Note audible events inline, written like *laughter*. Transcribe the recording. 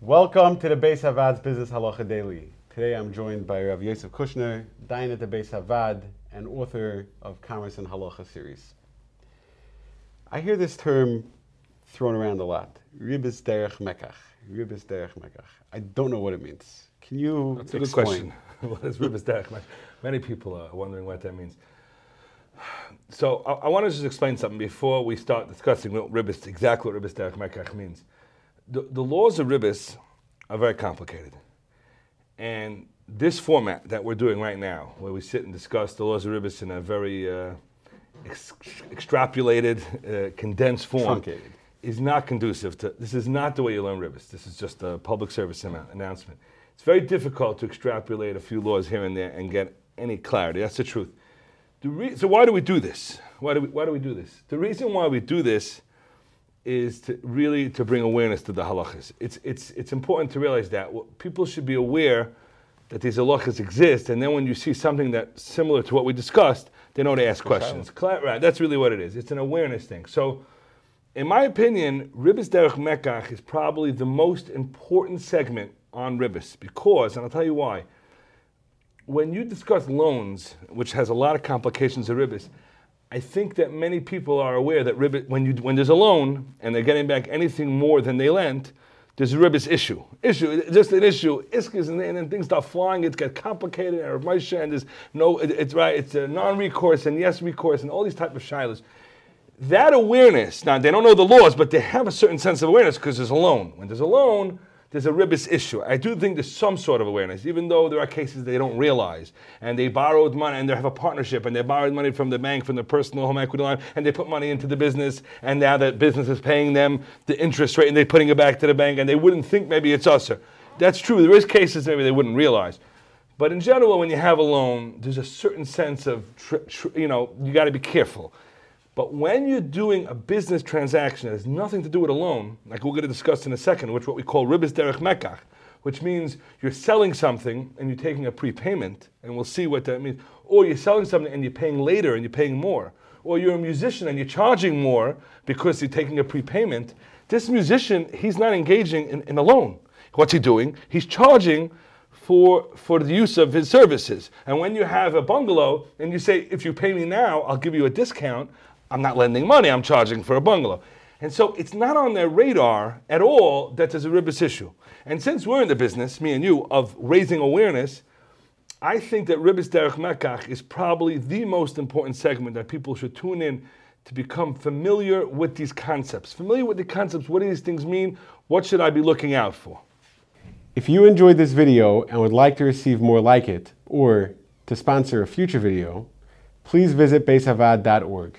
Welcome to the Bais HaVaad's Business Halacha Daily. Today I'm joined by Rav Yosef Kushner, Dayan at the Bais HaVaad, and author of Commerce and Halacha series. I hear this term thrown around a lot. Ribis derech mekach. Ribis derech mekach. I don't know what it means. Can you That's a explain? good question. *laughs* what is ribis derech mekach? Many people are wondering what that means. So I, I want to just explain something before we start discussing what ribis, exactly what ribis derech mekach means. The, the laws of ribis are very complicated. And this format that we're doing right now, where we sit and discuss the laws of ribis in a very uh, ex- extrapolated, uh, condensed form, Truncated. is not conducive to. This is not the way you learn ribis. This is just a public service annou- announcement. It's very difficult to extrapolate a few laws here and there and get any clarity. That's the truth. The re- so why do we do this? Why do we, why do we do this? The reason why we do this is to really to bring awareness to the halachas. It's, it's, it's important to realize that people should be aware that these halachas exist, and then when you see something that's similar to what we discussed, they know to ask questions. Cla- Right, that's really what it is. It's an awareness thing. So, in my opinion, Ribbis Derech Mekach is probably the most important segment on Ribbis because, and I'll tell you why. When you discuss loans, which has a lot of complications of Ribbis, I think that many people are aware that ribbit, when, you, when there's a loan and they're getting back anything more than they lent, there's a ribbis issue. Issue, just an issue. Iskis and, and then things start flying. It gets complicated. And Moshe, and there's no, it- it's right. It's a non-recourse and yes recourse and all these type of shilas. That awareness. Now they don't know the laws, but they have a certain sense of awareness because there's a loan. When there's a loan, there's a ribbis issue. I do think there's some sort of awareness, even though there are cases they don't realize. And they borrowed money and they have a partnership and they borrowed money from the bank, from the personal home equity line, and they put money into the business. And now that business is paying them the interest rate and they're putting it back to the bank and they wouldn't think maybe it's us. That's true. There is cases maybe they wouldn't realize. But in general, when you have a loan, there's a certain sense of, tr- tr- you know, you got to be careful. But when you're doing a business transaction that has nothing to do with a loan, like we're going to discuss in a second, which what we call ribis derech mekach, which means you're selling something and you're taking a prepayment, and we'll see what that means. Or you're selling something and you're paying later and you're paying more. Or you're a musician and you're charging more because you're taking a prepayment. This musician, he's not engaging in, in a loan. What's he doing? He's charging for, for the use of his services. And when you have a bungalow and you say, if you pay me now, I'll give you a discount, I'm not lending money, I'm charging for a bungalow. And so it's not on their radar at all that there's a ribis issue. And since we're in the business, me and you, of raising awareness, I think that Ribis Derech Mekach is probably the most important segment that people should tune in to become familiar with these concepts. Familiar with the concepts, what do these things mean? What should I be looking out for? If you enjoyed this video and would like to receive more like it, or to sponsor a future video, please visit beisavad.org.